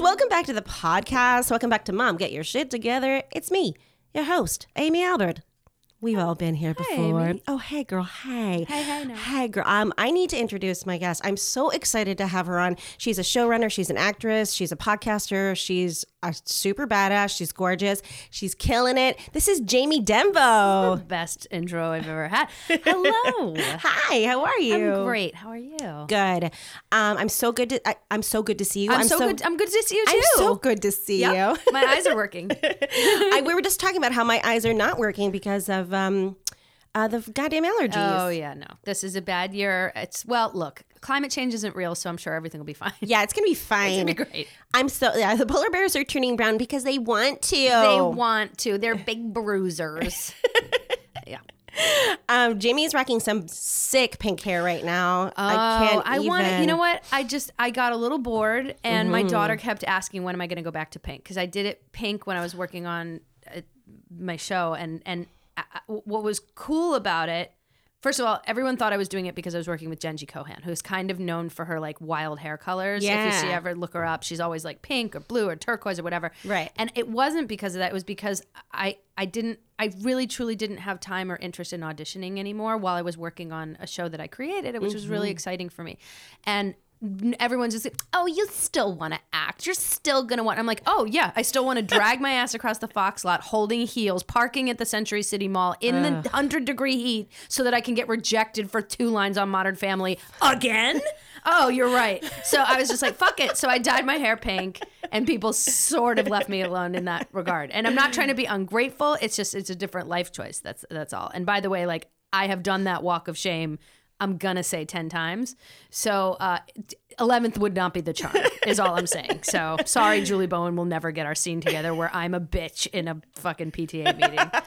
welcome back to the podcast. Welcome back to Mom. Get your shit together. It's me, your host, Amy Albert. We've all been here before. Amy. Oh, hey, girl. Hey. Hey, hey, now. Hey, girl. Um, I need to introduce my guest. I'm so excited to have her on. She's a showrunner. She's an actress. She's a podcaster. She's a super badass. She's gorgeous. She's killing it. This is Jamie Denbo. Best intro I've ever had. Hello. Hi. How are you? I'm great. How are you? Good. Um, I'm so good to. I, I'm so good to see you. I'm, so, good. I'm good to see you too. I'm so good to see Yep. you. My eyes are working. I, we were just talking about how my eyes are not working because of um, uh, the goddamn allergies. oh yeah, no. This is a bad year. It's well, look, climate change isn't real, so I'm sure everything will be fine. Yeah, it's gonna be fine. It's gonna be great. I'm so yeah. The polar bears are turning brown because they want to. They want to. They're big bruisers. yeah. um, Jamie is rocking some sick pink hair right now. I Oh, can't. I want to. You know what? I just I got a little bored, and my daughter kept asking when am I going to go back to pink because I did it pink when I was working on uh, my show, and and I, I- what was cool about it. First of all, everyone thought I was doing it because I was working with Jenji Kohan, who's kind of known for her like wild hair colors. Yeah. If you see ever look her up, she's always like pink or blue or turquoise or whatever. Right. And it wasn't because of that. It was because I I didn't I really truly didn't have time or interest in auditioning anymore while I was working on a show that I created, which was really mm-hmm. exciting for me. And everyone's just like, "Oh, you still want to act? You're still gonna want." I'm like, "Oh yeah, I still want to drag my ass across the Fox lot, holding heels, parking at the Century City Mall in the hundred degree heat, so that I can get rejected for two lines on Modern Family again." Oh, you're right. So I was just like, fuck it. So I dyed my hair pink, and people sort of left me alone in that regard. And I'm not trying to be ungrateful. It's just it's a different life choice. That's that's all. And by the way, like I have done that walk of shame. I'm gonna say ten times. So uh, eleventh would not be the charm. Is all I'm saying. So sorry, Julie Bowen. We'll never get our scene together where I'm a bitch in a fucking PTA meeting.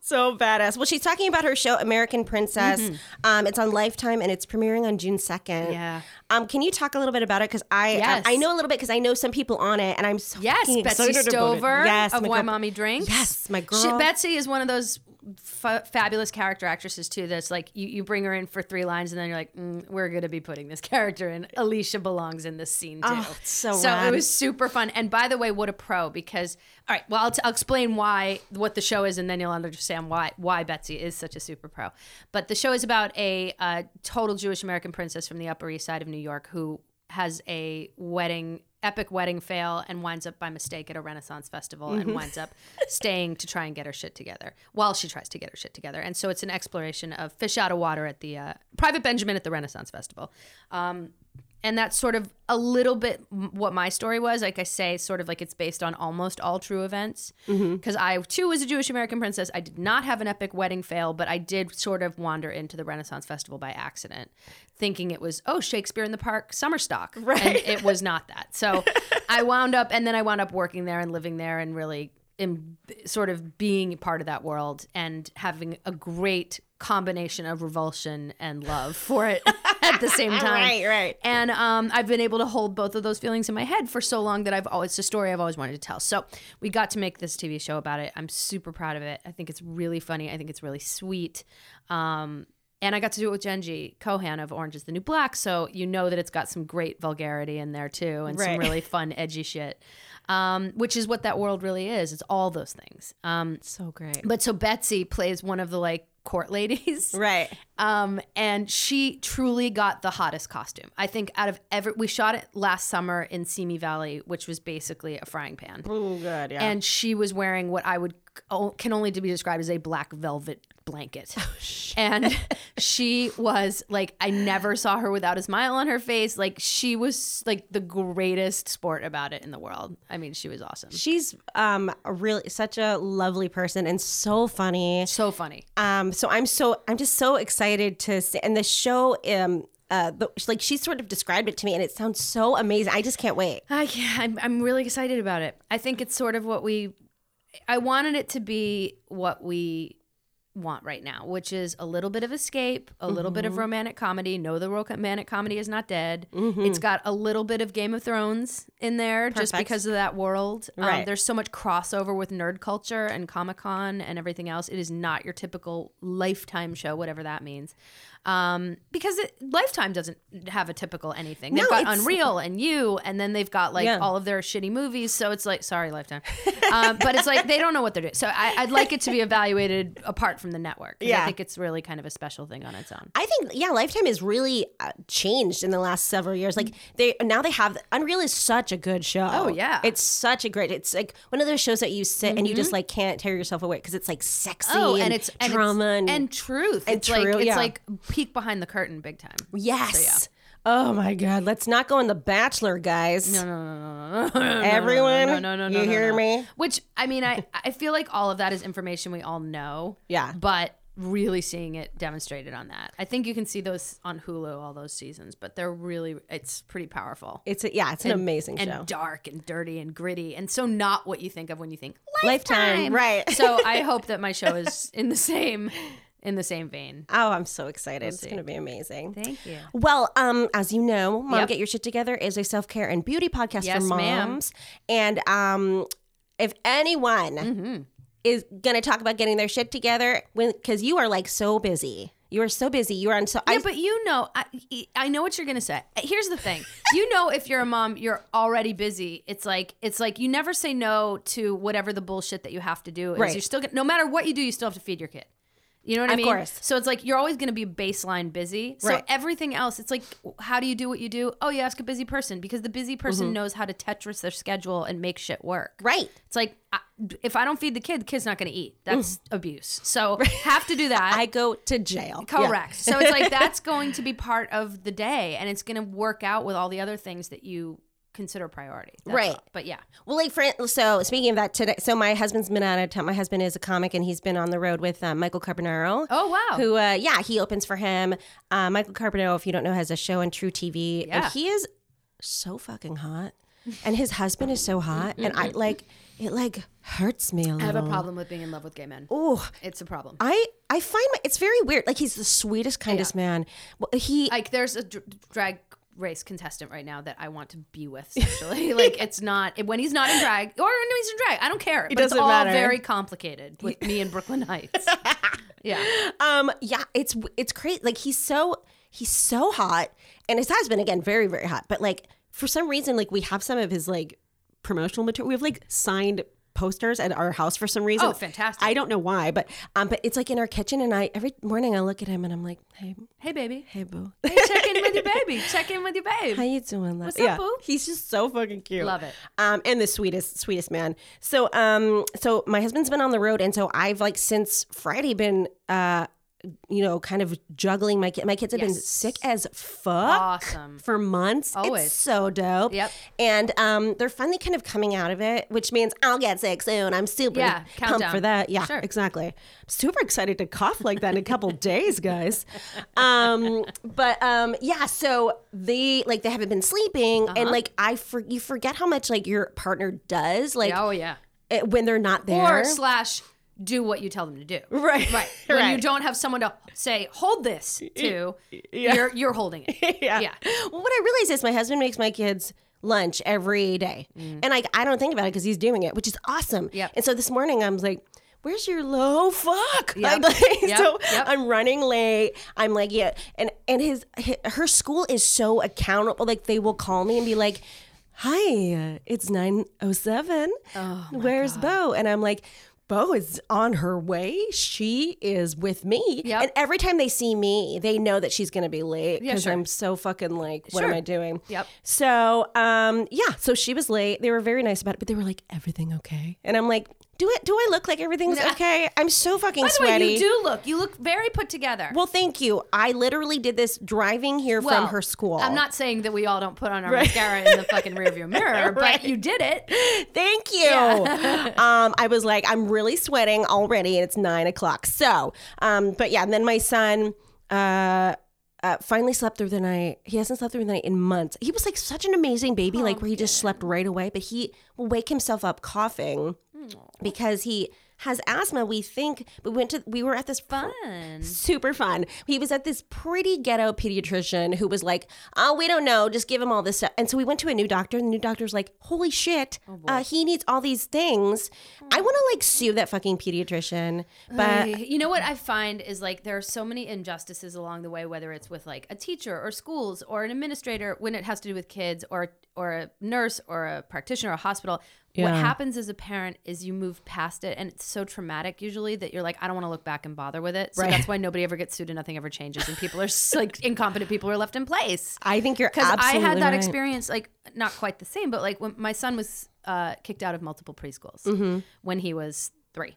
So badass. Well, she's talking about her show American Princess. Um, it's on Lifetime and it's premiering on June second. Mm-hmm. Yeah. Um, can you talk a little bit about it? Because I Yes. I know a little bit because I know some people on it, and I'm so Yes, fucking Betsy excited about it. Stover Yes, of my Why girl- Mommy Drinks. Yes, my girl. She, Betsy is one of those fa- fabulous character actresses too. That's like you, you bring her in for three lines and then you're like, mm, we're gonna be putting this character in. Alicia belongs in this scene too. Oh, so so rad. it was super fun. And by the way, what a pro! Because all right, well, I'll, t- I'll explain why what the show is, and then you'll understand why why Betsy is such a super pro. But the show is about a uh, total Jewish American princess from the Upper East Side of New York who has a wedding epic wedding fail and winds up by mistake at a renaissance festival Mm-hmm. and winds up staying to try and get her shit together while she tries to get her shit together and so it's an exploration of fish out of water at the uh, private benjamin at the renaissance festival um, and that's sort of a little bit what my story was. Like i say sort of like it's based on almost all true events. Mm-hmm. Because i too was a jewish american princess. I did not have an epic wedding fail but i did sort of wander into the renaissance festival by accident thinking it was oh shakespeare in the park summer stock right. and it was not that. So i wound up and then i wound up working there and living there and really in sort of being part of that world and having a great combination of revulsion and love for it at the same time Right, right. and um, I've been able to hold both of those feelings in my head for so long that I've always it's a story I've always wanted to tell. So we got to make this TV show about it. I'm super proud of it. I think it's really funny. I think it's really sweet. Um, and I got to do it with Jenji Kohan of Orange is the New Black. So you know that it's got some great vulgarity in there too and some really fun, edgy shit, um, which is what that world really is. It's all those things. Um, so great. but so Betsy plays one of the like court ladies. Right. Um, and she truly got the hottest costume. I think out of every, we shot it last summer in Simi Valley, which was basically a frying pan. Oh, good. Yeah. And she was wearing what I would can only to be described as a black velvet blanket. Oh, and she was like, I never saw her without a smile on her face. Like she was like the greatest sport about it in the world. I mean, she was awesome. She's um really such a lovely person and so funny. So funny. Um, so I'm so I'm just so excited to see and the show um uh the, like she sort of described it to me and it sounds so amazing. I just can't wait. I can't, I'm, I'm really excited about it. I think it's sort of what we, I wanted it to be what we want right now, which is a little bit of escape, a little bit Mm-hmm. of romantic comedy. No, the romantic comedy is not dead. It's got a little bit of Game of Thrones in there just because of that world. Um, there's so much crossover with nerd culture and Comic Con and everything else. It is not your typical lifetime show, whatever that means. Um, because it, Lifetime doesn't have a typical anything. They've No, got Unreal and You, and then they've got like Yeah. all of their shitty movies. So it's like, sorry, Lifetime. um, but it's like they don't know what they're doing. So I, I'd like it to be evaluated apart from the network. 'cause I think it's really kind of a special thing on its own. I think yeah, Lifetime has really uh, changed in the last several years. Like they now they have Unreal is such a good show. Oh, yeah. it's such a great. It's like one of those shows that you sit and you just like can't tear yourself away because it's like sexy. Mm-hmm. Oh, and, and it's and drama it's, and, and truth. and it's like true, it's yeah. like peek behind the curtain, big time. yes. Oh my God! Let's not go on The Bachelor, guys. No, no, no, no, no, Everyone, no, no, no, no, you no, hear no. me? Which I mean, I I feel like all of that is information we all know. Yeah. but really seeing it demonstrated on that. I think you can see those on Hulu, all those seasons, but they're really it's pretty powerful. It's a, yeah, it's an amazing and show. dark and dirty and gritty and so not what you think of when you think Lifetime, right. so i hope that my show is in the same in the same vein Oh, I'm so excited! it's going to be amazing. thank you Well, um, as you know, Mom Yep. Get Your Shit Together is a self care and beauty podcast Yes, for ma'am. moms. And um, if anyone Mm-hmm. is going to talk about getting their shit together, because you are like so busy, you are so busy. You are on so. yeah, I, but you know, I, I know what you're gonna say. Here's the thing: you know, if you're a mom, you're already busy. It's like it's like you never say no to whatever the bullshit that you have to do. Is Right. You're still no matter what you do, you still have to feed your kid. You know what I Of mean? course. So it's like you're always going to be baseline busy. So Right. everything else, it's like, how do you do what you do? Oh, you ask a busy person because the busy person Mm-hmm. knows how to Tetris their schedule and make shit work. right. It's like I, if I don't feed the kid, the kid's not going to eat. That's abuse. So have to do that. I go to jail. Yeah. Correct. So it's like that's going to be part of the day, and it's going to work out with all the other things that you consider priority. Right. all. But yeah. Well, like for so speaking of that today, so my husband's been out of town. My husband is a comic, and he's been on the road with uh, Michael Carbonaro. Oh wow. who uh yeah he opens for him uh michael carbonaro if you don't know has a show on true tv Yeah. and he is so fucking hot and his husband is so hot and i like it like hurts me a little I have a problem with being in love with gay men. oh It's a problem. i i find my, it's very weird like he's the sweetest kindest man well, he Like there's a dr- drag race contestant right now that I want to be with sexually. like it's not when he's not in drag or when he's in drag. I don't care. It but doesn't it's all matter. very complicated with me in Brooklyn Heights. yeah. um yeah it's it's crazy like he's so he's so hot and his husband again very very hot but like for some reason like we have some of his like promotional material we have like signed posters at our house for some reason Oh, fantastic. i don't know why but um but it's like in our kitchen and i every morning i look at him and i'm like hey Hey baby. hey boo Hey, check in with your baby. Check in with your babe. how you doing love? What's up, boo? he's just so fucking cute Love it. um and the sweetest sweetest man so um so my husband's been on the road and so i've like since friday been uh you know kind of juggling my kid my kids have been sick as fuck Awesome. for months Always. it's so dope Yep. and um they're finally kind of coming out of it which means i'll get sick soon i'm super Yeah, pumped for that yeah Sure. exactly super excited to cough like that in a couple days guys um but um yeah so they like they haven't been sleeping and Uh-huh. like i for you forget how much like your partner does like oh yeah. eh, when they're not there Or slash do what you tell them to do. right Right. When you don't have someone to say, hold this to, you're you're holding it. yeah. Yeah. Well, what I realize is my husband makes my kids lunch every day. and like I don't think about it because he's doing it, which is awesome. Mm. Yep. And so this morning I was like. Where's your low fuck? Yep. Like, Yep. So Yep. I'm running late. I'm like, yeah, and and his, hi her school is so accountable. Like they will call me and be like, "Hi, it's nine oh seven. Where's Bo?" And I'm like, "Bo is on her way. She is with me." Yep. And every time they see me, they know that she's gonna be late Yeah, because sure. I'm so fucking like, what am I doing? Yep. So, um, yeah. So she was late. They were very nice about it, but they were like, "Everything okay?" And I'm like, "Do it? Do I look like everything's Nah. okay? I'm so fucking By the way, sweaty." you do look. You look very put together. well, thank you. I literally did this driving here Well, from her school. I'm not saying that we all don't put on our mascara in the fucking rearview mirror, Right. but you did it. Thank you. um, I was like, I'm really sweating already, and it's nine o'clock. So, um, but yeah, and then my son. Uh, uh, finally slept through the night. He hasn't slept through the night in months. He was like such an amazing baby, like where he just slept right away. But he will wake himself up coughing because he has asthma. We think we went to we were at this Fun. super fun. He was at this pretty ghetto pediatrician who was like, "Oh, we don't know, just give him all this stuff." And so we went to a new doctor, and the new doctor's like, "Holy shit, uh, he needs all these things." I want to like sue that fucking pediatrician, but you know what I find is like there are so many injustices along the way, whether it's with like a teacher or schools or an administrator when it has to do with kids or or a nurse or a practitioner or a hospital. What happens as a parent is you move past it and it's so traumatic usually that you're like, I don't want to look back and bother with it. So Right. that's why nobody ever gets sued and nothing ever changes and people are like incompetent people are left in place. I think you're Because I had that right. experience, like not quite the same, but like when my son was uh, kicked out of multiple preschools Mm-hmm. when he was 3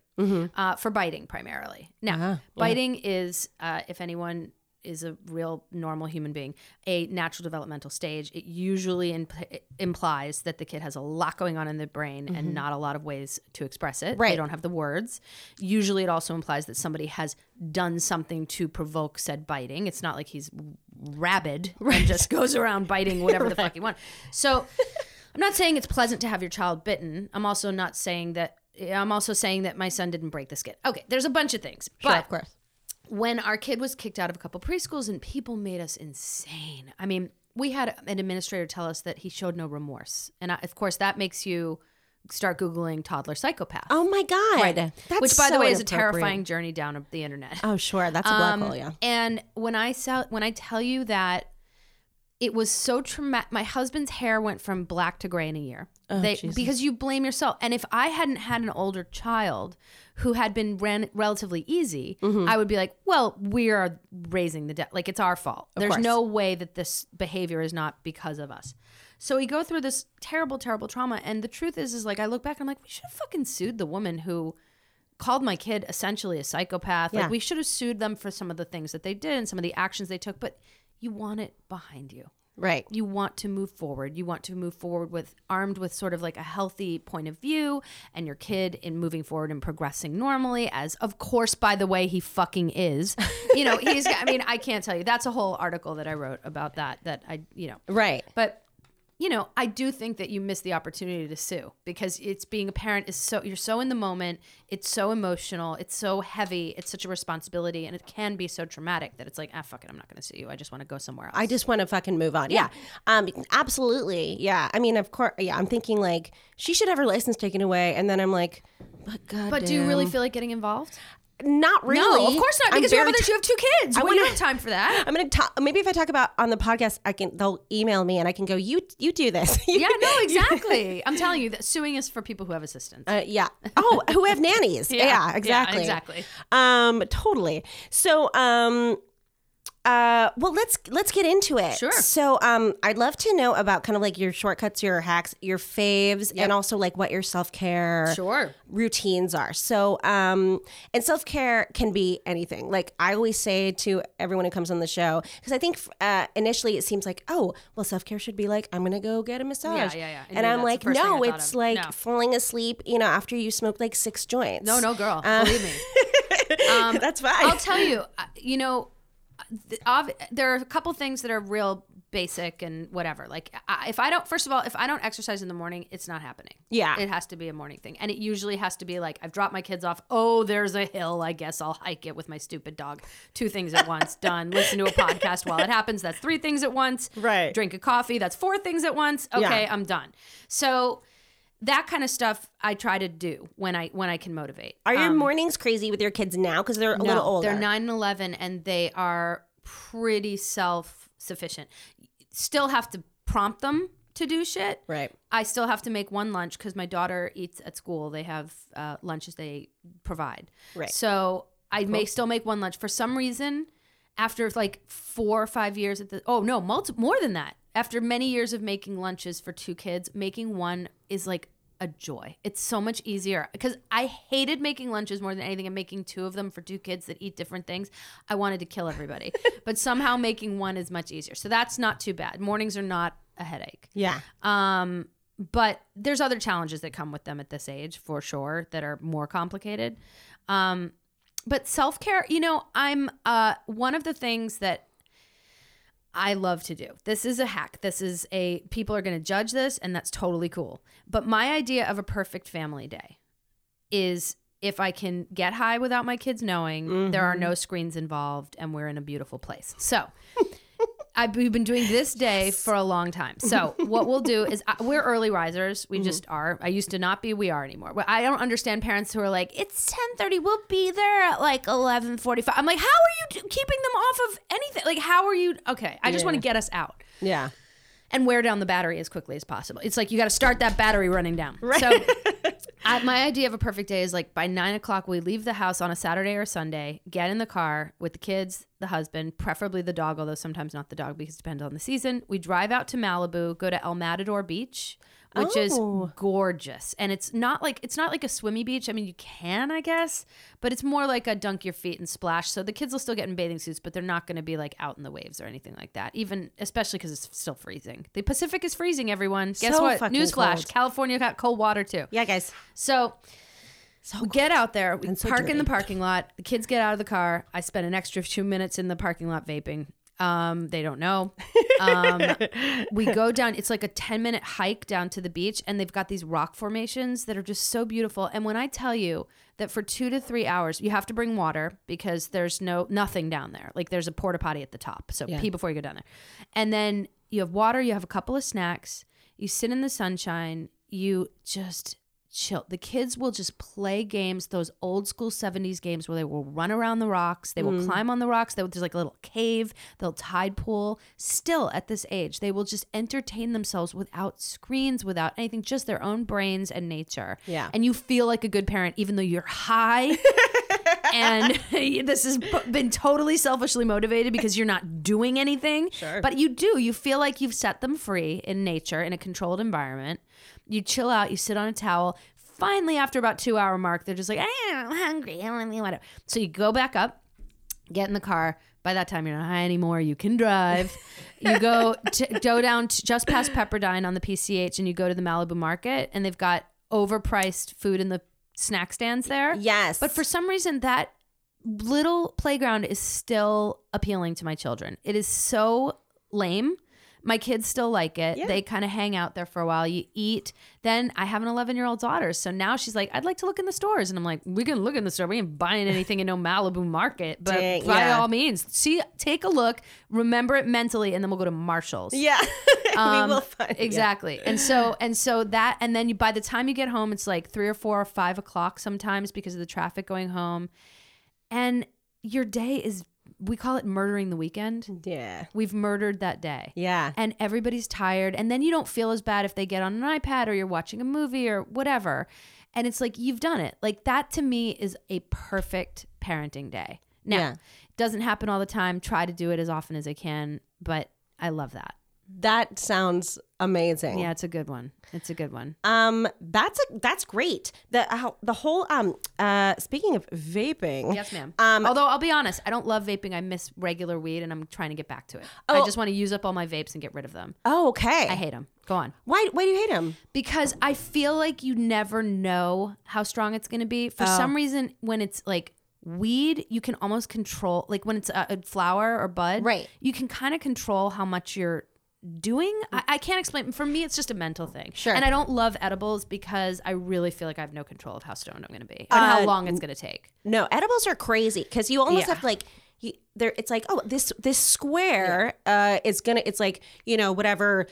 uh, for biting primarily. Now, Ah, biting is, uh, if anyone is a real normal human being, a natural developmental stage. It usually impl- implies that the kid has a lot going on in the brain and not a lot of ways to express it. right. They Mm-hmm. Don't have the words. Usually, it also implies that somebody has done something to provoke said biting. It's not like he's rabid and just goes around biting whatever the fuck he wants. So, I'm not saying it's pleasant to have your child bitten. I'm also not saying that. I'm also saying that my son didn't break the skin. Okay, there's a bunch of things, Sure, but of course. When our kid was kicked out of a couple preschools and people made us insane. I mean, we had an administrator tell us that he showed no remorse. And I, of course, that makes you start Googling toddler psychopath. Oh my god, That's which, by the way, is a terrifying journey down the internet. Oh sure, that's a black Um, hole. Yeah. And when I sell, when I tell you that it was so traumatic, my husband's hair went from black to gray in a year. Oh, they, because you blame yourself. And if I hadn't had an older child who had been ran relatively easy, Mm-hmm. I would be like, well, we are raising the debt. Like it's our fault. There's course. no way that this behavior is not because of us. So we go through this terrible, terrible trauma. And the truth is, is like, I look back and I'm like, we should have fucking sued the woman who called my kid essentially a psychopath. Yeah. Like we should have sued them for some of the things that they did and some of the actions they took, but you want it behind you. Right. You want to move forward. You want to move forward with armed with sort of like a healthy point of view and your kid in moving forward and progressing normally as of course by the way he fucking is. You know, he's I mean, I can't tell you. That's a whole article that I wrote about that that I, you know, Right. but you know, I do think that you miss the opportunity to sue because it's being a parent is so you're so in the moment, it's so emotional, it's so heavy, it's such a responsibility, and it can be so traumatic that it's like, ah, fuck it, I'm not going to sue you. I just want to go somewhere else. I just want to fucking move on. Yeah. Um absolutely. Yeah. I mean, of course, yeah, I'm thinking like she should have her license taken away and then I'm like, but god but do you really feel like getting involved? Not really. No, of course not. Because you have, very others, you have two kids. I wanna- don't have time for that. I'm gonna talk. Maybe if I talk about on the podcast, I can. They'll email me and I can go. You you do this. Yeah, no, exactly. I'm telling you that suing is for people who have assistants. Uh, yeah. Oh, who have nannies? yeah, exactly. exactly. Um, totally. So, um, uh, well, let's let's get into it. Sure. So, um, I'd love to know about kind of like your shortcuts, your hacks, your faves, and also like what your self care Sure. routines are. So, um, and self care can be anything. Like I always say to everyone who comes on the show, because I think uh, initially it seems like, oh, well, self care should be like I'm gonna go get a massage. yeah, yeah. I And knew I'm like, the first thing no, it's of. like No. falling asleep. You know, after you smoke like six joints. No, no, girl. Uh, believe me. that's fine. I'll tell you, uh, you know, th- ob- there are a couple things that are real basic and whatever. Like, I, if I don't, first of all, if I don't exercise in the morning, it's not happening. Yeah. It has to be a morning thing. And it usually has to be like, I've dropped my kids off. Oh, there's a hill. I guess I'll hike it with my stupid dog. Two things at once. Done. Listen to a podcast while it happens. That's three things at once. Right. Drink a coffee. That's four things at once. Okay, Yeah. I'm done. So, that kind of stuff I try to do when I when I can motivate. Are your Um, mornings crazy with your kids now? Because they're a little older. they're 9 and 11 and they are pretty self sufficient. Still have to prompt them to do shit. Right. I still have to make one lunch because my daughter eats at school. They have uh, lunches they provide. Right. So I may still make one lunch. For some reason, after like four or five years at the oh no, multi- more than that. After many years of making lunches for two kids, making one is like a joy. It's so much easier because I hated making lunches more than anything and making two of them for two kids that eat different things. I wanted to kill everybody. but somehow making one is much easier. So that's not too bad. Mornings are not a headache. Yeah. Um, but there's other challenges that come with them at this age for sure that are more complicated. Um, but self care, you know, I'm uh, one of the things that I love to do. This is a hack. This is a people are going to judge this, and that's totally cool. But my idea of a perfect family day is if I can get high without my kids knowing, there are mm-hmm. no screens involved and we're in a beautiful place. So I've we've been doing this day for a long time. So what we'll do is uh, we're early risers. We just are. I used to not be. We are anymore. I don't understand parents who are like, it's ten thirty. We'll be there at like eleven forty five. I'm like, how are you keeping them off of anything? Like, how are you? Okay, I just want to get us out Yeah. And wear down the battery as quickly as possible. It's like you got to start that battery running down. So, I, my idea of a perfect day is like by nine o'clock, we leave the house on a Saturday or Sunday, get in the car with the kids, the husband, preferably the dog, although sometimes not the dog because it depends on the season. We drive out to Malibu, go to El Matador Beach. Which Oh. is gorgeous, and it's not like it's not like a swimmy beach. I mean, you can, I guess, but it's more like a dunk your feet and splash. So the kids will still get in bathing suits, but they're not going to be like out in the waves or anything like that. Even especially because it's still freezing. The Pacific is freezing. Everyone, guess So what? Newsflash. California got cold water too. Yeah, guys. So. we get out there, we so park in the parking lot. The kids get out of the car. I spend an extra two minutes in the parking lot vaping. Um, they don't know. Um, we go down. It's like a ten minute hike down to the beach, and they've got these rock formations that are just so beautiful. And when I tell you that for two to three hours, you have to bring water because there's no nothing down there. Like there's a porta potty at the top, so Yeah. pee before you go down there. And then you have water. You have a couple of snacks. You sit in the sunshine. You just chill. The kids will just play games, those old school 70s games where they will run around the rocks, they will mm. climb on the rocks, they will, there's like a little cave, they'll tide pool. Still at this age, they will just entertain themselves without screens, without anything, just their own brains and nature. Yeah. And you feel like a good parent even though you're high. and this has been totally selfishly motivated because you're not doing anything. Sure. But you do. You feel like you've set them free in nature in a controlled environment. You chill out. You sit on a towel. Finally, after about two hour mark, they're just like, "Eh, I'm hungry. I don't know, whatever. So you go back up, get in the car. By that time, you're not high anymore. You can drive. you go to, go down to just past Pepperdine on the PCH, and you go to the Malibu Market, and they've got overpriced food in the snack stands there. Yes. But for some reason, that little playground is still appealing to my children. It is so lame. My kids still like it. Yeah. They kind of hang out there for a while. You eat. Then I have an 11 year old daughter. So now she's like, I'd like to look in the stores. And I'm like, we can look in the store. We ain't buying anything in no Malibu market. But Dang, by yeah. all means, see, take a look, remember it mentally, and then we'll go to Marshall's. yeah, Um, we will find yeah. exactly and so and so that and then you by the time you get home it's like three or four or five o'clock sometimes because of the traffic going home and your day is we call it murdering the weekend. Yeah, we've murdered that day. Yeah, and everybody's tired. And then you don't feel as bad if they get on an ipad or you're watching a movie or whatever. And it's like you've done it. Like that to me is a perfect parenting day. Now Yeah. it doesn't happen all the time. Try to do it as often as i can but i love that that sounds amazing. yeah, it's a good one. It's a good one. Um, that's a that's great. The uh, the whole um uh speaking of vaping. Yes, ma'am. Um, Although I'll be honest, I don't love vaping. I miss regular weed, and I'm trying to get back to it. I Oh. just want to use up all my vapes and get rid of them. Oh, okay. I hate them. Go on. why why do you hate him? Because I feel like you never know how strong it's going to be. For Oh. some reason, when it's like weed, you can almost control. Like when it's a, a flower or bud, Right. You can kind of control how much you're doing. I, I can't explain. For me, it's just a mental thing. Sure. And I don't love edibles because I really feel like I have no control of how stoned I'm going to be and how Uh, long it's going to take. No, edibles are crazy because you almost Yeah. have to like. You, there, it's like oh this this square uh is gonna it's like you know whatever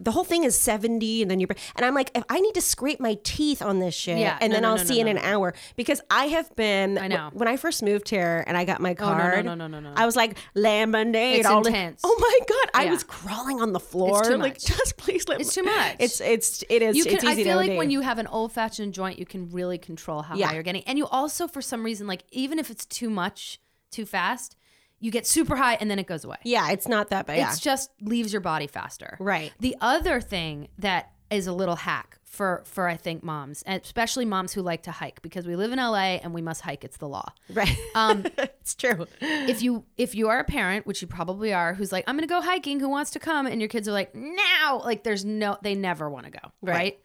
the whole thing is 70 and then you're and i'm like if i need to scrape my teeth on this shit Yeah, and no, then no, i'll no, see in an hour because i have been I know. when i first moved here and i got my card Oh, no, no, no, no, no, i was like lemonade It's all intense. oh my god i Yeah. was crawling on the floor like just please let It's too much. it's it's it is you can i feel like when you have an old fashioned joint you can really control how Yeah. high you're getting and you also for some reason like even if it's too much too fast you get super high and then it goes away. Yeah it's not that bad yeah. It's just leaves your body faster. Right. the other thing that is a little hack for for i think moms and especially moms who like to hike because we live in la and we must hike it's the law. Right. Um it's true. if you if you are a parent which you probably are who's like i'm gonna go hiking who wants to come? and your kids are like now! Like there's no they never want to go Right. right.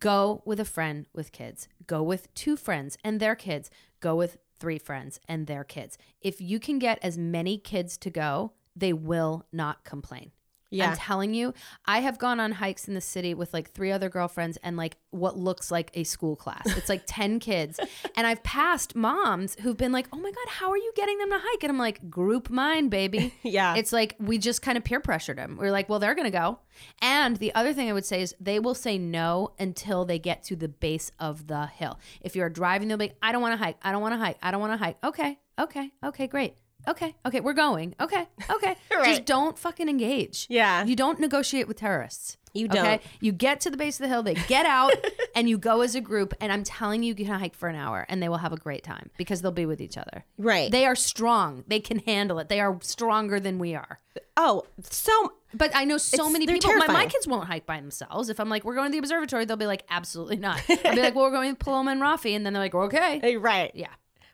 go with a friend with kids. Go with two friends and their kids. Go with three friends and their kids. If you can get as many kids to go they will not complain Yeah. I'm telling you, I have gone on hikes in the city with like three other girlfriends and like what looks like a school class. It's like 10 kids. And I've passed moms who've been like, oh my God, how are you getting them to hike? And I'm like, group mind, baby. Yeah. It's like we just kind of peer pressured them. We're like, well, they're going to go. And the other thing I would say is they will say no until they get to the base of the hill. If you're driving, they'll be like, I don't want to hike. I don't want to hike. I don't want to hike. Okay. Okay. Okay. Great. Okay. Okay. We're going. Okay. Okay. Right. Just don't fucking engage. Yeah. You don't negotiate with terrorists. You don't. Okay? You get to the base of the hill, they get out, and you go as a group. And I'm telling you, you can hike for an hour and they will have a great time because they'll be with each other. Right. They are strong. They can handle it. They are stronger than we are. oh, so But I know so many people. My, my kids won't hike by themselves. If I'm like, we're going to the observatory, they'll be like, absolutely not. I'll be like, well, we're going with Paloma and Rafi. And then they're like, okay. Hey, right. Yeah.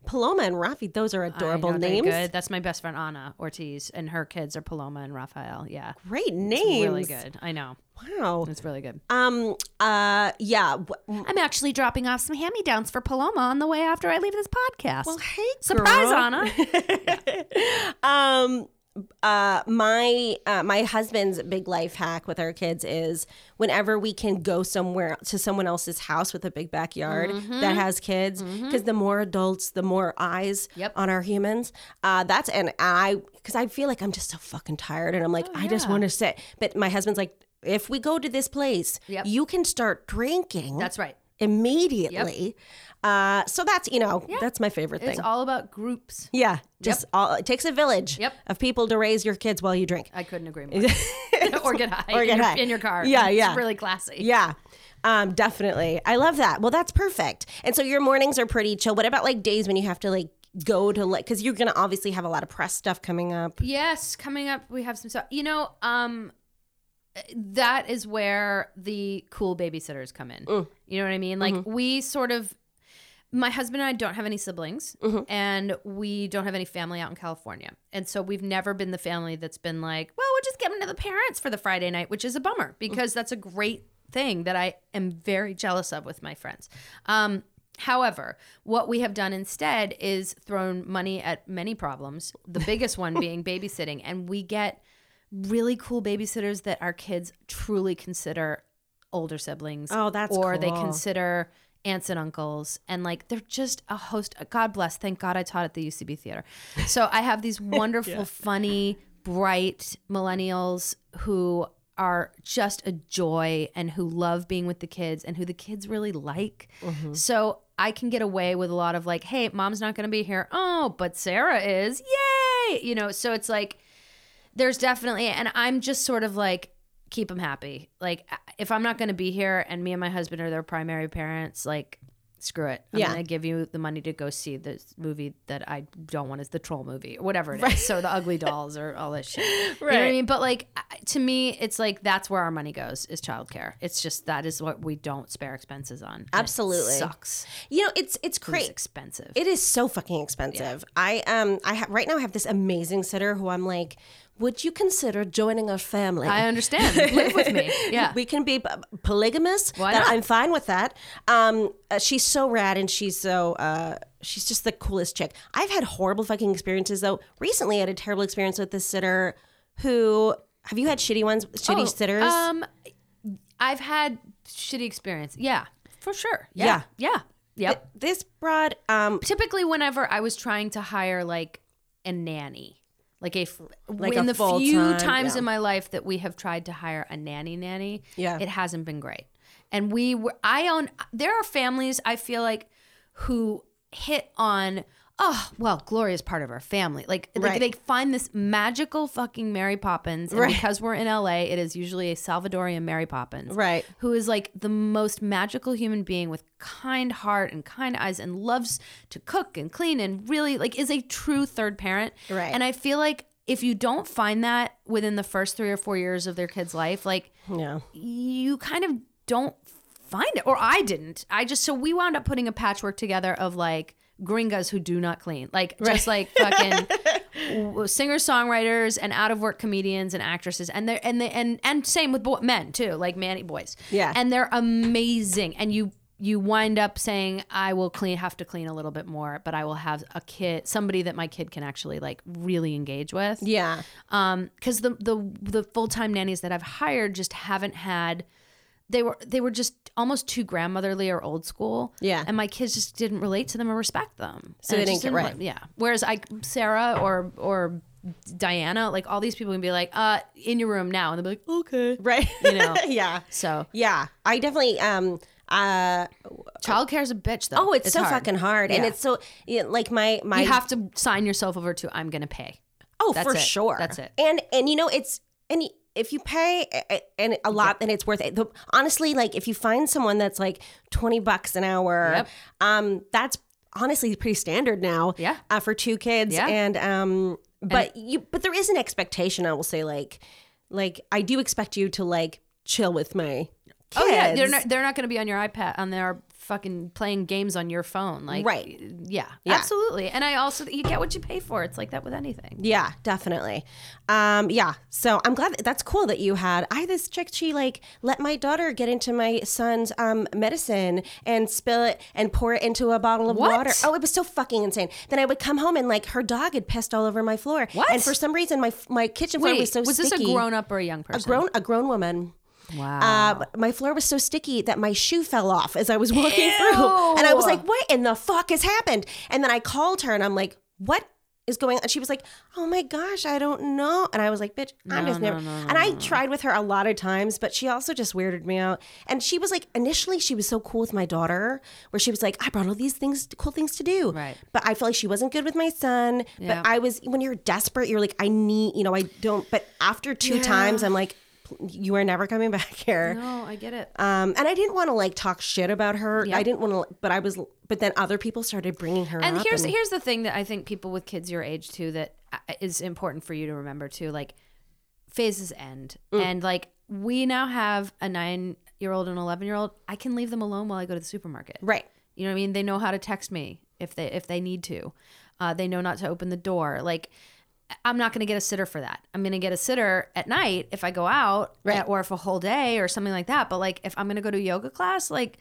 Paloma and Rafi, those are adorable know, names. Good. That's my best friend, Anna Ortiz, and her kids are Paloma and Raphael. Yeah. Great names. Really good. I know. Wow. It's really good. Um. Uh. Yeah. I'm actually dropping off some hand me downs for Paloma on the way after I leave this podcast. Well, hey, Surprise, girl. Anna. Um. Uh. My. Uh, my husband's big life hack with our kids is whenever we can go somewhere to someone else's house with a big backyard Mm-hmm. that has kids, because the more adults, the more eyes Yep. on our humans. Uh. That's and I because I feel like I'm just so fucking tired, and I'm like I just Oh, want to sit. But my husband's like. If we go to this place, Yep. you can start drinking. That's right. Immediately. Uh, so that's you know that's my favorite thing. It's all about groups. yeah, just all it takes a village Yep. of people to raise your kids while you drink. I couldn't agree more. or get high. Or in get your, high. in your car. Yeah, It's yeah. really classy. Yeah. Um, definitely. I love that. Well, that's perfect. And so your mornings are pretty chill. What about like days when you have to like go to like because you're gonna obviously have a lot of press stuff coming up. Yes, coming up we have some stuff. You know, um that is where the cool babysitters come in. Mm. You know what I mean? Like Mm-hmm. we sort of my husband and I don't have any siblings Mm-hmm. and we don't have any family out in California. And so we've never been the family that's been like, well, we'll just give them to the parents for the Friday night, which is a bummer because that's a great thing that I am very jealous of with my friends. Um, however, what we have done instead is thrown money at many problems, the biggest one being babysitting. And we get really cool babysitters that our kids truly consider older siblings. Oh, that's Or they consider aunts and uncles. And like they're just a host god bless thank god i taught at the ucb theater. So i have these wonderful funny bright millennials who are just a joy and who love being with the kids and who the kids really like. Mm-hmm. so i can get away with a lot of like hey mom's not going to be here. Oh but sarah is. Yay! You know so it's like there's definitely and i'm just sort of like keep them happy like if i'm not going to be here and me and my husband are their primary parents like screw it i'm Yeah. going to give you the money to go see this movie that i don't want is the troll movie or whatever it is so the ugly dolls or all this shit Right. you know what i Right. mean but like to me it's like that's where our money goes is childcare it's just that is what we don't spare expenses on Absolutely. sucks You know, it's it's it's crazy. expensive It is so fucking expensive. I um I ha- right now I have this amazing sitter who I'm like, would you consider joining our family? i understand live with me yeah we can be polygamous. Why not? I'm fine with that. Um, uh, she's so rad and she's so uh, she's just the coolest chick. I've had horrible fucking experiences though. Recently, I had a terrible experience with this sitter. Who have you had shitty ones? Shitty Oh, sitters? Um, I've had shitty experience. Yeah, for sure. Yeah, yeah, yep. this broad. Um, Typically, whenever I was trying to hire like a nanny, like a Like in a the few full-time, times yeah. in my life that we have tried to hire a nanny nanny, Yeah. it hasn't been great. And we were, I own. There are families I feel like who hit on. Oh well, Gloria's part of our family. Like, like they find this magical fucking Mary Poppins, and Right. because we're in LA, it is usually a Salvadorian Mary Poppins, Right. Who is like the most magical human being with kind heart and kind eyes, and loves to cook and clean, and really like is a true third parent, Right. And I feel like if you don't find that within the first three or four years of their kid's life, like yeah. you kind of don't find it or i didn't i just so we wound up putting a patchwork together of like gringas who do not clean like just like fucking singer songwriters and out of work comedians and actresses and they're and they and and same with boy, men too like manny boys Yeah. and they're amazing and you you wind up saying I will clean have to clean a little bit more, but I will have a kid somebody that my kid can actually like really engage with. Yeah. Um cuz the the the full-time nannies that I've hired just haven't had they were they were just almost too grandmotherly or old school. Yeah. And my kids just didn't relate to them or respect them. So And they didn't get right. Yeah. Whereas I Sarah or or Diana, like all these people can be like, uh, in your room now. And they'll be like, okay. Right. You know. yeah. So Yeah. I definitely um uh childcare is a bitch though. oh it's, so hard. fucking hard and it's so yeah, like my my you have to sign yourself over to I'm gonna pay. Oh, That's for it. sure. That's it. And and you know it's and if you pay and a lot, then it's worth it. The, honestly, like if you find someone that's like twenty bucks an hour, Yep. um, that's honestly pretty standard now. Yeah. uh, for two kids, Yeah. and um, but you but there is an expectation. I will say, like, like I do expect you to like chill with my. Kids. Oh yeah, they're not they're not gonna be on your iPad on their fucking playing games on your phone. Like Right. Yeah, Yeah. absolutely. And I also you get what you pay for. It's like that with anything. Yeah, definitely. Um, yeah. So I'm glad that's cool that you had. I had this chick. She like let my daughter get into my son's um medicine and spill it and pour it into a bottle of What? water. Oh, it was so fucking insane. Then I would come home and like her dog had pissed all over my floor. What? And for some reason my my kitchen floor Wait, was so was this sticky. a grown up or a young person? a grown a grown woman. Wow. Uh, my floor was so sticky that my shoe fell off as I was walking through. And I was like, what in the fuck has happened? And then I called her and I'm like, what is going on? And she was like, oh my gosh, I don't know. And I was like, bitch, I'm just never. and I tried with her a lot of times, but she also just weirded me out. And she was like, initially, she was so cool with my daughter, where she was like, I brought all these things, cool things to do. Right. But I feel like she wasn't good with my son. Yeah. But I was, when you're desperate, you're like, I need, you know, I don't. But after two times, I'm like, you are never coming back here. no, I get it. Um, and I didn't want to like talk shit about her. I didn't want to, but I was, but then other people started bringing her and here's here's the thing that I think people with kids your age too that uh, important for you to remember too. Like phases end, Mm. and like we now have a nine year old and eleven year old. I can leave them alone while I go to the supermarket. right. You know what I mean? They know how to text me if they if they need to. Uh, they know not to open the door. Like I'm not going to get a sitter for that. I'm going to get a sitter at night if I go out Right. or if a whole day or something like that. But like if I'm going to go to yoga class, like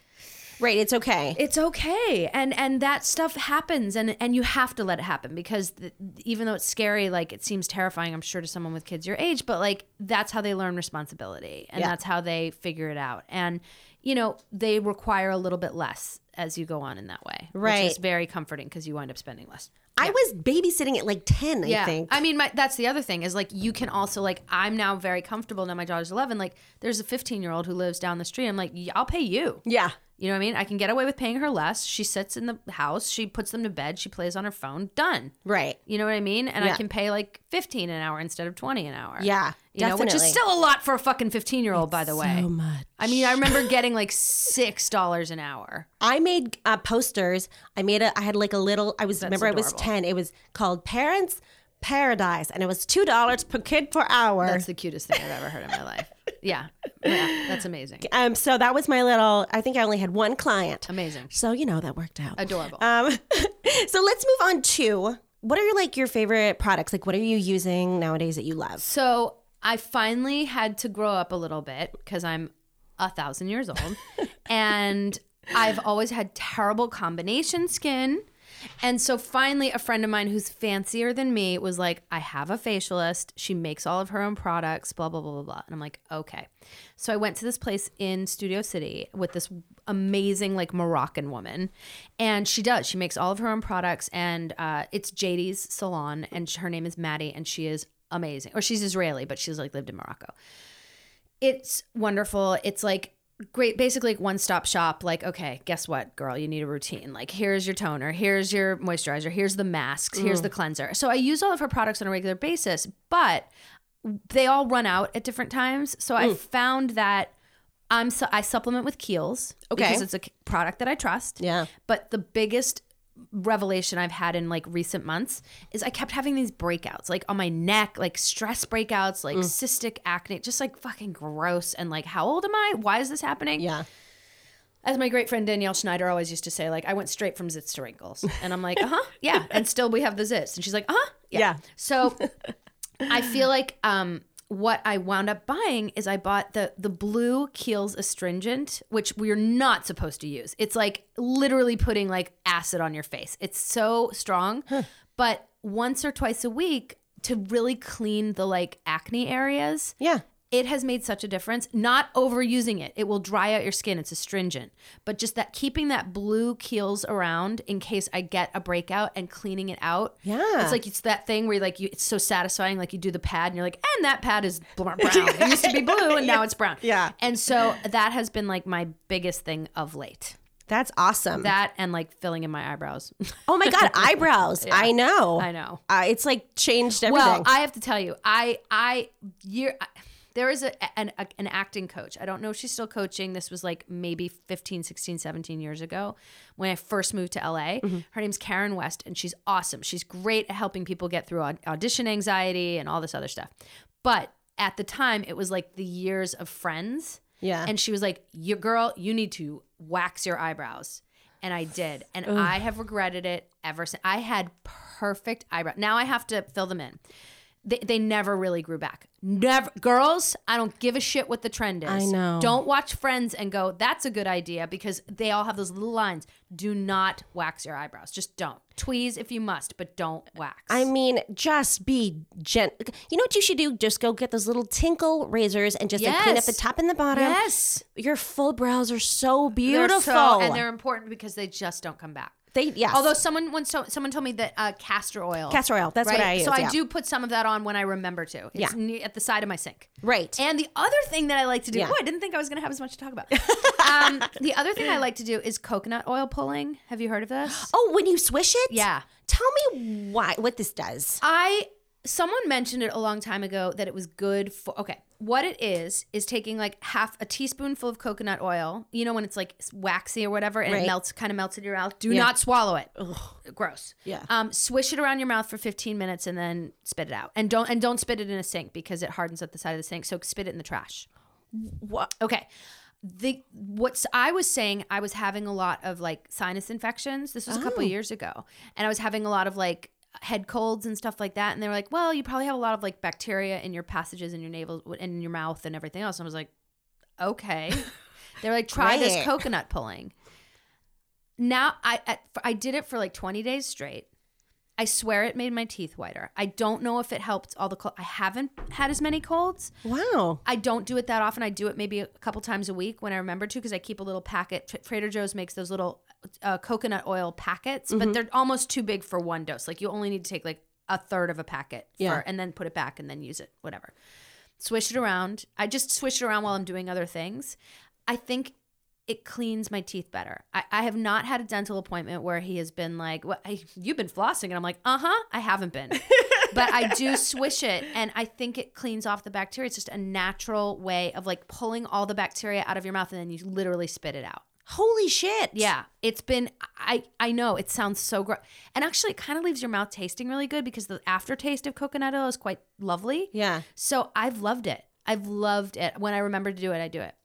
Right. It's okay. it's okay and and that stuff happens and and you have to let it happen because th even though it's scary like it seems terrifying i'm sure to someone with kids your age but like that's how they learn responsibility and Yeah. that's how they figure it out and you know they require a little bit less as you go on in that way which Right. is very comforting because you wind up spending less I was babysitting at like 10, I yeah. think. I mean, my, that's the other thing is like you can also like I'm now very comfortable now. My daughter's 11. Like there's a 15 year old who lives down the street. I'm like, I'll pay you. yeah. You know what I mean? I can get away with paying her less. She sits in the house. She puts them to bed. She plays on her phone. Done. Right. You know what I mean? And Yeah. I can pay like 15 an hour instead of 20 an hour. Yeah. You know, which is still a lot for a fucking 15 year old, by the way. So much. I mean, I remember getting like $6 an hour. I made uh, posters. I made a, I had like a little, I was, remember I was 10. It was called Parents Paradise and it was $2 per kid per hour. That's the cutest thing I've ever heard in my life. Yeah. Yeah. That's amazing. um, so that was my little, I think I only had one client. Amazing. So, you know, that worked out. Adorable. Um, so let's move on to what are your like your favorite products? Like, what are you using nowadays that you love? So I finally had to grow up a little bit because I'm a thousand years old. and I've always had terrible combination skin. And so finally, a friend of mine who's fancier than me was like, I have a facialist. She makes all of her own products, blah, blah, blah, blah, blah. And I'm like, okay. So I went to this place in Studio City with this amazing, like, Moroccan woman. And she does. She makes all of her own products. And uh, it's JD's salon. And her name is Maddie. And she is amazing. Or she's Israeli, but she's like lived in Morocco it's wonderful. It's like great, basically like one stop shop. Like, okay, guess what, girl? You need a routine. Like, here's your toner, here's your moisturizer, here's the masks, here's the mm. cleanser. So I use all of her products on a regular basis, but they all run out at different times. So I mm. found that I'm su- I supplement with Kiehl's Okay. because it's a product that I trust. Yeah. But the biggest revelation I've had in like recent months is I kept having these breakouts, like on my neck, like stress breakouts, like cystic acne, just like fucking gross. And like, how old am I? Why is this happening? Yeah. As my great friend Danielle Schneider always used to say, like, I went straight from zits to wrinkles. And I'm like, uh huh, yeah. And still we have the zits. And she's like, uh huh, yeah. Yeah. So I feel like um, what I wound up buying is I bought the the blue Kiehl's astringent, which we're not supposed to use. It's like literally putting like acid on your face. It's so strong. But once or twice a week to really clean the like acne areas, Yeah. It has made such a difference. Not overusing it. It will dry out your skin. It's astringent. But just that keeping that blue Kiehl's around in case I get a breakout and cleaning it out. Yeah. It's like it's that thing where like you it's so satisfying like you do the pad and you're like, "And that pad is brown. It used to be blue and now it's brown." Yeah. And so that has been like my biggest thing of late. That's awesome. That and like filling in my eyebrows. oh my god, eyebrows. I know. I know. Uh, it's like changed everything. Well, I have to tell you, I I year I- there is a, an a, an acting coach. I don't know if she's still coaching. This was like maybe 15, 16, 17 years ago when I first moved to LA. Mm-hmm. Her name's Karen West and she's awesome. She's great at helping people get through audition anxiety and all this other stuff. But at the time, it was like the years of friends. Yeah. And she was like, "You girl, you need to wax your eyebrows." And I did. And I have regretted it ever since. I had perfect eyebrows. Now I have to fill them in. They, they never really grew back. Never. Girls, I don't give a shit what the trend is. I know. Don't watch Friends and go, that's a good idea because they all have those little lines. Do not wax your eyebrows. Just don't. Tweeze if you must, but don't wax. I mean, just be gent. You know what you should do? Just go get those little tinkle razors and just like clean up the top and the bottom. yes. Your full brows are so They're beautiful. so- and they're important because they just don't come back. They yes. Although someone once someone told me that uh, castor oil, Castor oil, that's what I use, So I yeah. do put some of that on when I remember to. It's Yeah. at the side of my sink. right. And the other thing that I like to do, Yeah. oh, I didn't think I was going to have as much to talk about. um, the other thing I like to do is coconut oil pulling. Have you heard of this? oh, when you swish it? Yeah. Tell me why what this does. I someone mentioned it a long time ago that it was good for okay what it is is taking like half a teaspoonful of coconut oil you know when it's like waxy or whatever and Right. it melts kind of melts in your mouth do Yeah. not swallow it gross Yeah. um swish it around your mouth for 15 minutes and then spit it out and don't and don't spit it in a sink because it hardens at the side of the sink so spit it in the trash What? Okay. The what's I was saying I was having a lot of like sinus infections. This was a couple of years ago. And I was having a lot of like head colds and stuff like that and they were like, "Well, you probably have a lot of like bacteria in your passages in your navel and in your mouth and everything else." And I was like, "Okay." they're like, "Try this coconut pulling." Now I I I did it for like 20 days straight. I swear it made my teeth whiter. I don't know if it helped all the cold. I haven't had as many colds. Wow. I don't do it that often. I do it maybe a couple times a week when I remember to because I keep a little packet. Tra- Trader Joe's makes those little uh, coconut oil packets, Mm-hmm. but they're almost too big for one dose. Like you only need to take like a third of a packet for, Yeah. and then put it back and then use it, whatever. Swish it around. I just swish it around while I'm doing other things. I think it cleans my teeth better. I, I have not had a dental appointment where he has been like, "What? I, you've been flossing," and I'm like, "Uh huh, I haven't been." but I do swish it, and I think it cleans off the bacteria. It's just a natural way of like pulling all the bacteria out of your mouth, and then you literally spit it out. Holy shit. Yeah, it's been. I I know it sounds so gross, and actually, it kind of leaves your mouth tasting really good because the aftertaste of coconut oil is quite lovely. Yeah. So I've loved it. I've loved it. When I remember to do it, I do it.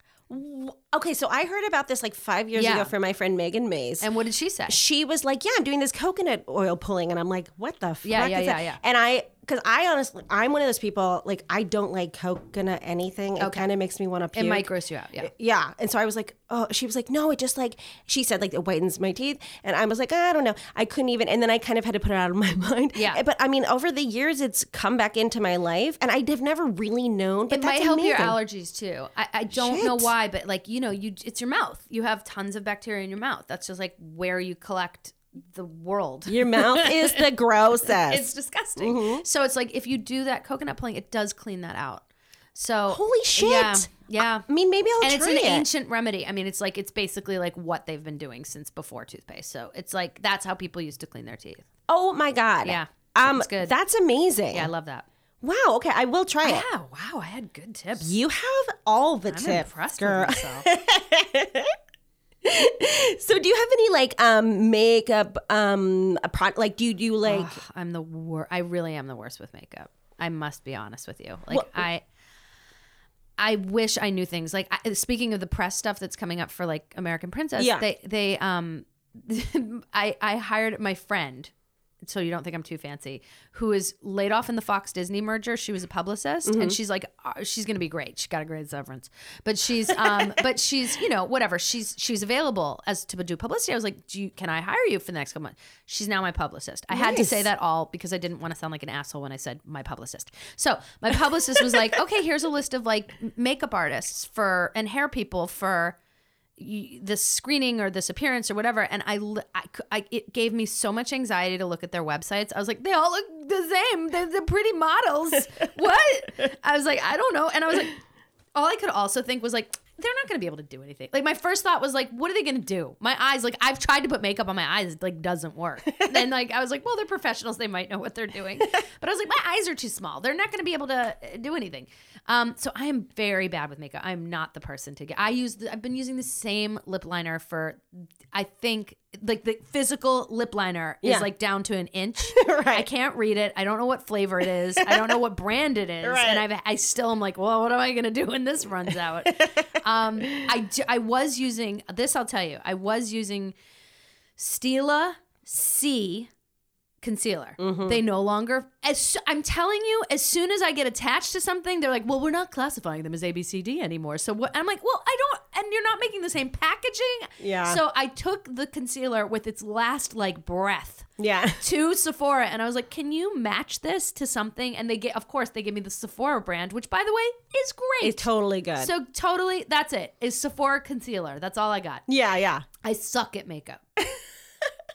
Okay, so I heard about this like five years Yeah. ago from my friend Megan Mays. And what did she say? she was like, "Yeah, I'm doing this coconut oil pulling," and I'm like, "What the fuck?" Yeah, yeah, is yeah, that?" yeah. And I, because I honestly, I'm one of those people like I don't like coconut anything. It kind of makes me want to puke. It might gross you out. Yeah. Yeah, and so I was like, "Oh," she was like, "No, it just like," she said, like it whitens my teeth, and I was like, ah, "I don't know." I couldn't even, and then I kind of had to put it out of my mind. Yeah. but I mean, over the years, it's come back into my life, and I've never really known. But It that's might help your allergies too. I, I don't know why, but like you know, you it's your mouth. You have tons of bacteria in your mouth. That's just like where you collect the world. Your mouth is the grossest. It's disgusting. So it's like if you do that coconut pulling, it does clean that out. So Holy shit. Yeah, yeah. I mean, maybe I'll try it. and it's an it. ancient remedy. I mean, it's like it's basically like what they've been doing since before toothpaste. So it's like that's how people used to clean their teeth. Oh my god. Yeah, Um, it's good. That's amazing. Yeah, I love that. Wow. Okay, I will try it. Yeah, wow, I had good tips. You have all the I'm tips, girl. So, do you have any like um makeup um a pro- like do you do like I'm the worst. I really am the worst with makeup. I must be honest with you. Like I, I wish I knew things. Like I, speaking of the press stuff that's coming up for like American Princess, Yeah. they they um, I I hired my friend. So you don't think I'm too fancy, who is laid off in the Fox Disney merger. She was a publicist, Mm-hmm. and she's like, uh, she's gonna be great. She got a great severance, but she's, um, but she's, you know, whatever. She's she's available as to do publicity. I was like, do you, can I hire you for the next couple months? She's now my publicist. I had to say that all because I didn't want to sound like an asshole when I said my publicist. So my publicist was like, okay, here's a list of like makeup artists for and hair people for this screening or this appearance or whatever and I, I, I it gave me so much anxiety to look at their websites. I was like they all look the same. They're the pretty models. What? I was like i don't know. And i was like all i could also think was like they're not going to be able to do anything like my first thought was like what are they going to do my eyes like i've tried to put makeup on my eyes it like doesn't work and like i was like well they're professionals they might know what they're doing but i was like my eyes are too small they're not going to be able to uh, do anything um, so I am very bad with makeup. I'm not the person to get. I use. The, I've been using the same lip liner for. I think like the physical lip liner Yeah. is like down to an inch. Right. I can't read it. I don't know what flavor it is. I don't know what brand it is. Right. And I've, I still am like, well, what am I gonna do when this runs out? um, I d- I was using this. I'll tell you. I was using Stila C concealer. Mm-hmm. They no longer as I'm telling you, as soon as I get attached to something, they're like, "Well, we're not classifying them as ABCD anymore." So what I'm like, "Well, I don't and you're not making the same packaging." Yeah. So I took the concealer with its last like breath Yeah. to Sephora and I was like, "Can you match this to something?" And they get of course, they give me the Sephora brand, which by the way, is great. It's totally good. so totally that's it. Is Sephora concealer. That's all I got. yeah, yeah. I suck at makeup.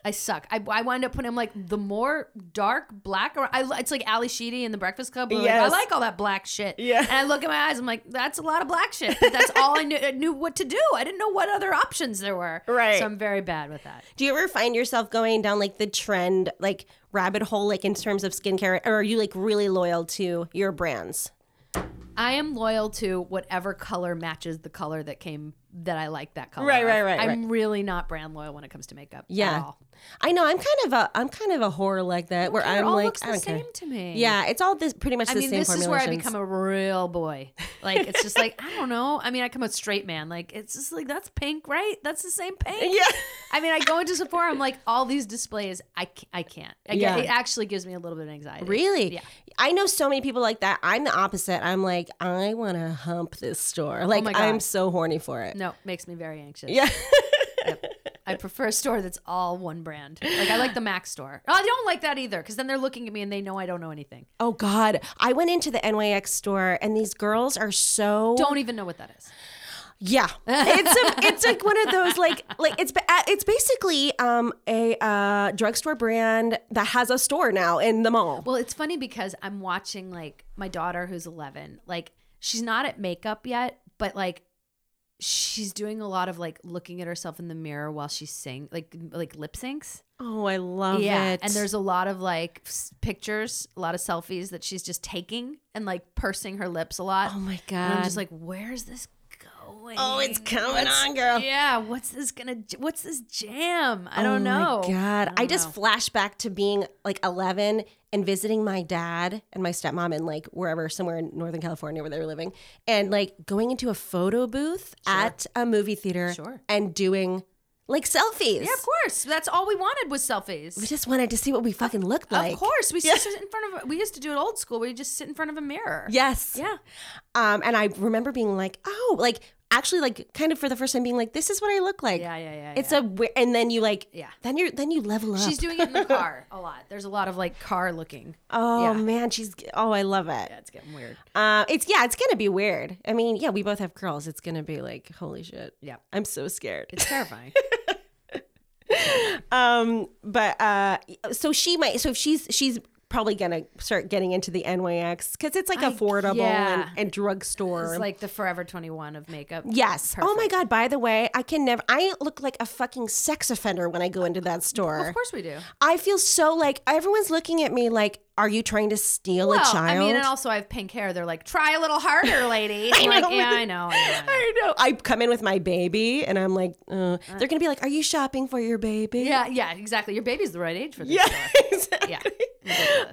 I suck. I, I wind up putting like the more dark black or I, it's like Ally Sheedy in the Breakfast Club. where, like, I like all that black shit. Yeah. And I look at my eyes. I'm like, that's a lot of black shit. But that's all I knew, I knew what to do. I didn't know what other options there were. Right. So I'm very bad with that. Do you ever find yourself going down like the trend, like rabbit hole, like in terms of skincare, or are you like really loyal to your brands? I am loyal to whatever color matches the color that came that I like that color. Right, right, right, I'm really not brand loyal when it comes to makeup. at Yeah. all. I know. I'm kind of a I'm kind of a whore like that, where I'm like looks I the care. same to me. Yeah, it's all this pretty much I the mean, same this is where I become a real boy. Like, it's just like, I don't know. I mean, I come a straight man. Like, it's just like, that's pink, right? That's the same pink. Yeah. I mean, I go into Sephora, I'm like, all these displays, I, I can't. I get, Yeah. It actually gives me a little bit of anxiety. Really? Yeah. I know so many people like that. I'm the opposite. I'm like, I want to hump this store. Oh like, Oh my God. I'm so horny for it. No, makes me very anxious. Yeah. I prefer a store that's all one brand. Like, I like the Mac store. Oh, I don't like that either because then they're looking at me and they know I don't know anything. oh God, I went into the NYX store and these girls are so Don't even know what that is. Yeah, it's a, it's like one of those like like it's uh, it's basically um a uh, drugstore brand that has a store now in the mall. Well, it's funny because I'm watching like my daughter who's 11. Like she's not at makeup yet, but like she's doing a lot of like looking at herself in the mirror while she's sing like like lip syncs. Oh, I love yeah, it. and there's a lot of like s- pictures, a lot of selfies that she's just taking and like pursing her lips a lot. oh my god. And I'm just like, where's this going? oh, it's coming What's- on, girl. Yeah, what's this gonna? What's this jam? I Oh don't my know. God, I, don't just flash back to being like 11 and visiting my dad and my stepmom in like wherever, somewhere in Northern California where they were living, and like going into a photo booth at a movie theater Sure. and doing like selfies. Yeah, of course. That's all we wanted was selfies. We just wanted to see what we fucking looked like. Of course, we Yeah. sit in front of. We used to do it old school. We just sit in front of a mirror. Yes. Yeah. Um, and I remember being like, oh, like actually, like kind of for the first time being like, this is what I look like. Yeah, yeah, yeah. It's yeah. a and then you like Yeah. then you're then you level up. She's doing it in the car a lot. There's a lot of like car looking. oh yeah. man, she's oh I love it. Yeah, it's getting weird. Uh, it's yeah, it's gonna be weird. I mean, yeah, we both have girls. It's gonna be like holy shit. Yeah. I'm so scared. It's terrifying. Um, but uh, so she might. So if she's she's probably gonna start getting into the NYX because it's like I- affordable yeah. and, and drugstore. it's like the Forever 21 of makeup. Yes. Oh my God. By the way, I can never, I look like a fucking sex offender when I go into that store. Of course we do. I feel so like everyone's looking at me like are you trying to steal a child? I mean, and also I have pink hair. They're like, try a little harder, lady. I'm like, know, yeah. I know. I know, I know. I come in with my baby, and I'm like, uh, they're gonna be like, "Are you shopping for your baby?" Yeah, yeah, exactly. Your baby's the right age for this. yeah, exactly. Yeah.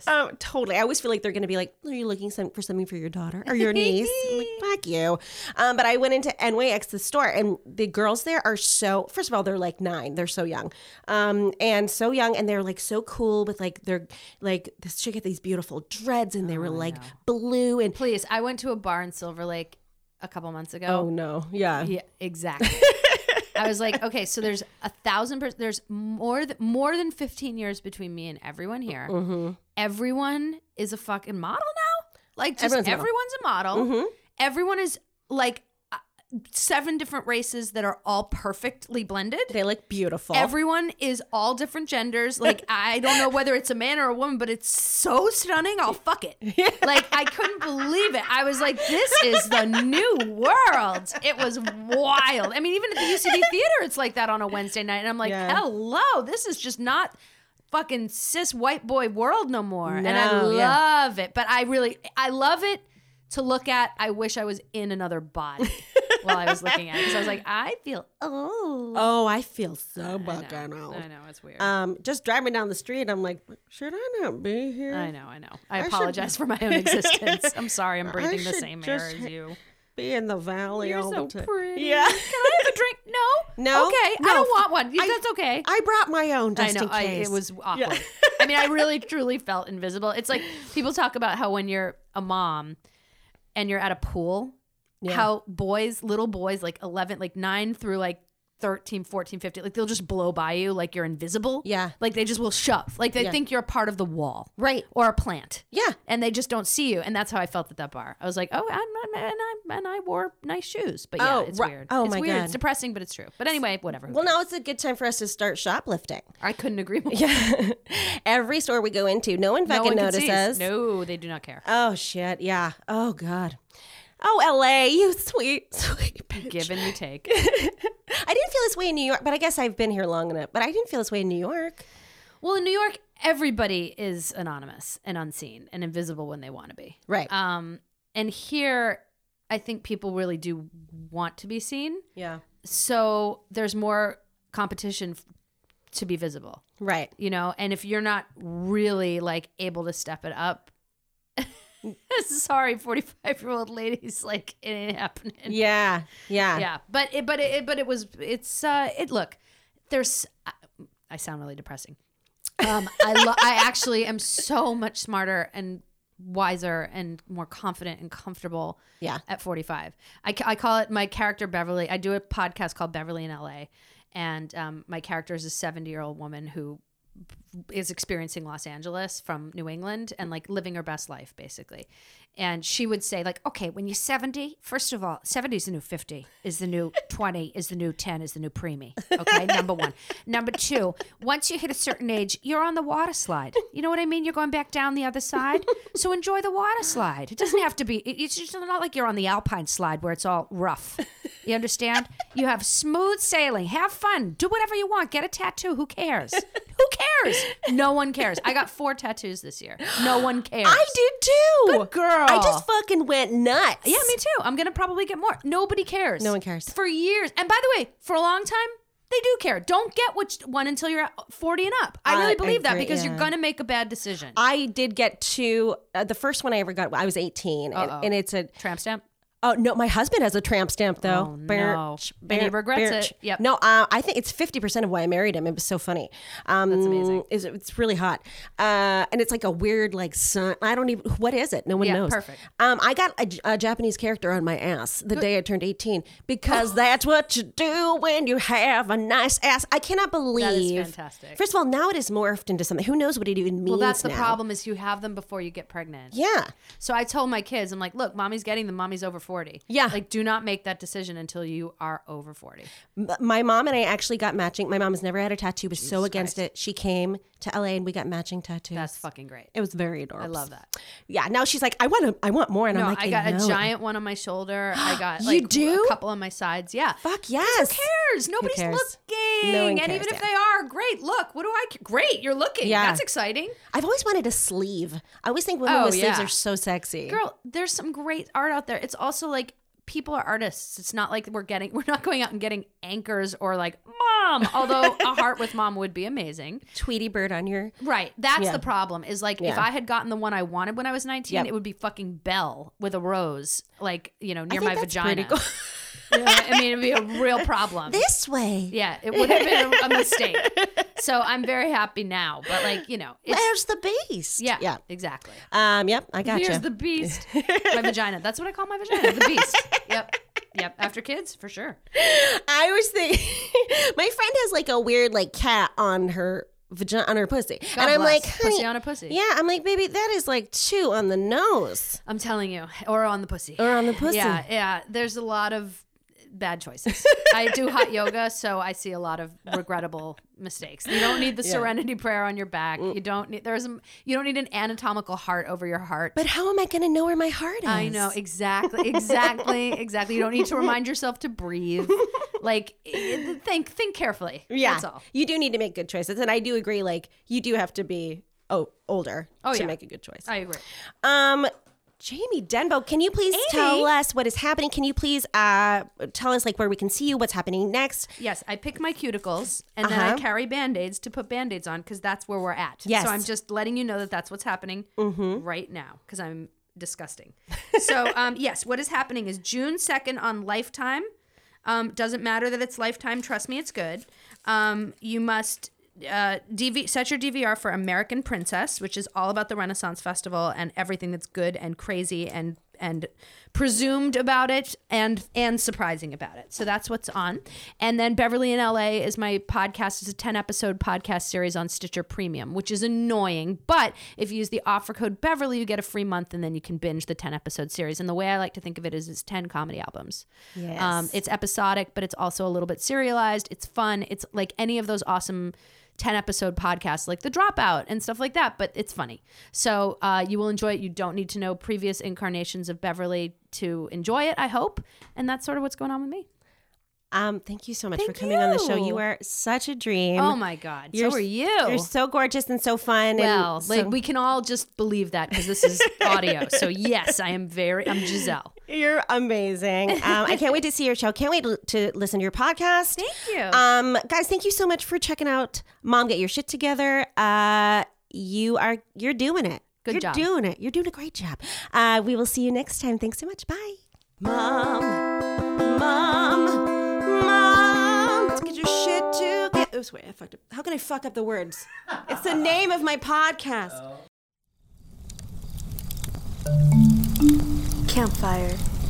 Um, totally. I always feel like they're going to be like, "Are you looking for something for your daughter or your niece?" I'm like, "Fuck you." Um, but I went into NYX the store, and the girls there are so. First of all, they're like nine. They're so young, um, and so young, and they're like so cool with like they're like this chick had these beautiful dreads, and they were like blue and. Please, I went to a bar in Silver Lake a couple months ago. Oh no! Yeah. Yeah, exactly. I was like, okay, so there's a thousand. Per- there's more than more than fifteen years between me and everyone here. Mm-hmm. Everyone is a fucking model now. Like, just Everyone's everyone's, a model. Mm-hmm. Everyone is like seven different races that are all perfectly blended. They look beautiful. Everyone is all different genders. Like I don't know whether it's a man or a woman, but it's so stunning. I'll fuck it. Like I couldn't believe it. I was like, this is the new world. It was wild. I mean, even at the UCB theater, it's like that on a Wednesday night, and I'm like, Yeah. hello, this is just not fucking cis white boy world no more. and I No, yeah. love it. But I really, I love it to look at. I wish I was in another body while I was looking at it because I was like, I feel oh. oh, I feel so I bucking out. I know it's weird. Um, just driving down the street, I'm like, should I not be here? I know, I know. I, should- apologize for my own existence. I'm sorry, I'm breathing the should same air as you. Be in the valley You're all so the time. pretty. Yeah. Can I have a drink? No. No? Okay. No. I don't want one. I- That's okay. I brought my own I just know. in I, case. it was awkward. I mean, I really truly felt invisible. It's like people talk about how when you're a mom and you're at a pool, how boys, little boys, like 11, like 9 through like 13, 14, 15, like they'll just blow by you like you're invisible. Yeah. Like they just will shove. Like they Yeah. think you're a part of the wall. Right. Or a plant. Yeah. and they just don't see you and that's how i felt at that bar i was like oh i'm not and i and i wore nice shoes but yeah Oh, it's right. weird Oh, it's my weird God. it's depressing but it's true but anyway whatever Well, now it's a good time for us to start shoplifting. i couldn't agree more Yeah. Every store we go into, no one no fucking one can see notices. no they do not care Oh shit, yeah. Oh god. Oh LA, you sweet, sweet bitch. give and you take I didn't feel this way in New York, but I guess I've been here long enough. But I didn't feel this way in New York. well in new york everybody is anonymous and unseen and invisible when they want to be Right. um and here i think people really do want to be seen yeah. so there's more competition to be visible Right. you know and if you're not really like able to step it up sorry 45 year old ladies like it ain't happening Yeah. Yeah. yeah but it but it but it was it's uh it look there's I, I sound really depressing um i lo- i actually am so much smarter and wiser and more confident and comfortable Yeah. at 45 I, I call it my character beverly i do a podcast called beverly in la and um, my character is a 70 year old woman who is experiencing Los Angeles from New England and like living her best life basically. And she would say like, okay, when you're 70, first of all, 70 is the new 50, is the new 20, is the new 10, is the new preemie. Okay, number one. Number two, once you hit a certain age, you're on the water slide. You know what I mean? You're going back down the other side. So enjoy the water slide. It doesn't have to be, it's just not like you're on the Alpine slide where it's all rough. You understand? You have smooth sailing. Have fun. Do whatever you want. Get a tattoo. Who cares? Who cares? No one cares. I got four tattoos this year. No one cares. I did too. Girl. I just fucking went nuts. Yeah, me too. I'm gonna probably get more. Nobody cares. No one cares. for years. And by the way, for a long time, they do care. Don't get which one until you're 40 and up. I really I believe that agree, because yeah. you're gonna make a bad decision. I did get two. Uh, the first one I ever got, I was 18, and, and it's a. Tramp stamp. Oh no, my husband has a tramp stamp though. Oh, no. Birch, And he regrets birch. it. Yep. No, uh, I think it's 50 percent of why I married him. It was so funny. Um, That's amazing. It's, it's really hot, uh, and it's like a weird like sun. I don't even. What is it? No one Yeah, knows. perfect. Um, I got a, a Japanese character on my ass the day I turned 18 because that's what you do when you have a nice ass. I cannot believe. that is fantastic. First of all, now it is morphed into something. Who knows what it even means? Well, that's the now. problem is you have them before you get pregnant. Yeah. So I told my kids, I'm like, look, mommy's getting them. Mommy's over 40. Yeah. Like, do not make that decision until you are over 40. My mom and I actually got matching. My mom has never had a tattoo, was so against it. She came to LA and we got matching tattoos. That's fucking great. it was very adorable. I love that. Yeah. Now she's like, I want to, I want more, and No, I'm like, I got a giant one on my shoulder. I got You like do? a couple on my sides. Yeah. Fuck yes. Who cares? Nobody's cares? looking. No one and cares, even if they are, great. Look, what do I? Great, you're looking. Yeah. That's exciting. I've always wanted a sleeve. I always think women Oh, with sleeves are so sexy. Girl, there's some great art out there. It's also like people are artists. It's not like we're getting we're not going out and getting anchors or like mom. Although a heart with mom would be amazing. Tweety bird on your. Right. That's Yeah. the problem. Is like if I had gotten the one I wanted when I was 19, Yep. it would be fucking Belle with a rose, like, you know, near my vagina. cool. I mean, it'd be a real problem. This way. yeah, it would have been a, a mistake. So I'm very happy now. But like, you know, it's Where's the beast? yeah, Yeah. exactly. Um. Yep. I got you. Here's the beast. my vagina. That's what I call my vagina. The beast. Yep. Yep. After kids, for sure. I was thinking, my friend has like a weird like cat on her vagina on her pussy, God and I'm bless. like, honey, pussy on a pussy. yeah, I'm like, baby, that is like two on the nose I'm telling you, or on the pussy. or on the pussy. Yeah, yeah. There's a lot of bad choices. I do hot yoga, so I see a lot of regrettable mistakes. You don't need the serenity prayer on your back. Mm. You don't need there's a, you don't need an anatomical heart over your heart. But how am I gonna know where my heart is? I know exactly, exactly, exactly. You don't need to remind yourself to breathe. Like think think carefully. Yeah, That's all. you do need to make good choices, and I do agree. Like, you do have to be oh older Oh, to yeah. make a good choice. I agree. Um, Jamie Denbo, can you please tell us what is happening? Can you please uh tell us like where we can see you, what's happening next? Yes, I pick my cuticles and then I Uh-huh. carry band-aids to put band-aids on because that's where we're at. Yes. So I'm just letting you know that that's what's happening right now because I'm disgusting. so um, yes, what is happening is June 2nd on Lifetime. Um, doesn't matter that it's Lifetime. Trust me, it's good. Um, you must uh, DV- set your DVR for American Princess, which is all about the Renaissance Festival and everything that's good and crazy and and presumed about it and and surprising about it. So that's what's on. And then Beverly in LA is my podcast. It's a 10 episode podcast series on Stitcher Premium, which is annoying. But if you use the offer code Beverly, you get a free month and then you can binge the 10 episode series. And the way I like to think of it is it's 10 comedy albums. Yes. Um, it's episodic, but it's also a little bit serialized. It's fun. It's like any of those awesome 10 episode podcasts like The Dropout and stuff like that, but it's funny. So uh, you will enjoy it. You don't need to know previous incarnations of Beverly to enjoy it, I hope. And that's sort of what's going on with me. Um, thank you so much for Thank coming on the show. you. You are such a dream. Oh my God. You're so are you. You're so gorgeous and so fun. well, like we can all just believe that because this is audio. So yes, I am very, I'm Giselle. You're amazing. Um, I can't wait to see your show. Can't wait to, to listen to your podcast. Thank you. Um, guys, thank you so much for checking out Mom Get Your Shit Together. Uh, you are you're doing it. Good you're job. doing it. You're doing a great job. Uh, we will see you next time. Thanks so much. Bye. Mom, mom, mom. Let's get your shit together. Oh, wait, I fucked up. How can I fuck up the words? It's the name of my podcast. Campfire.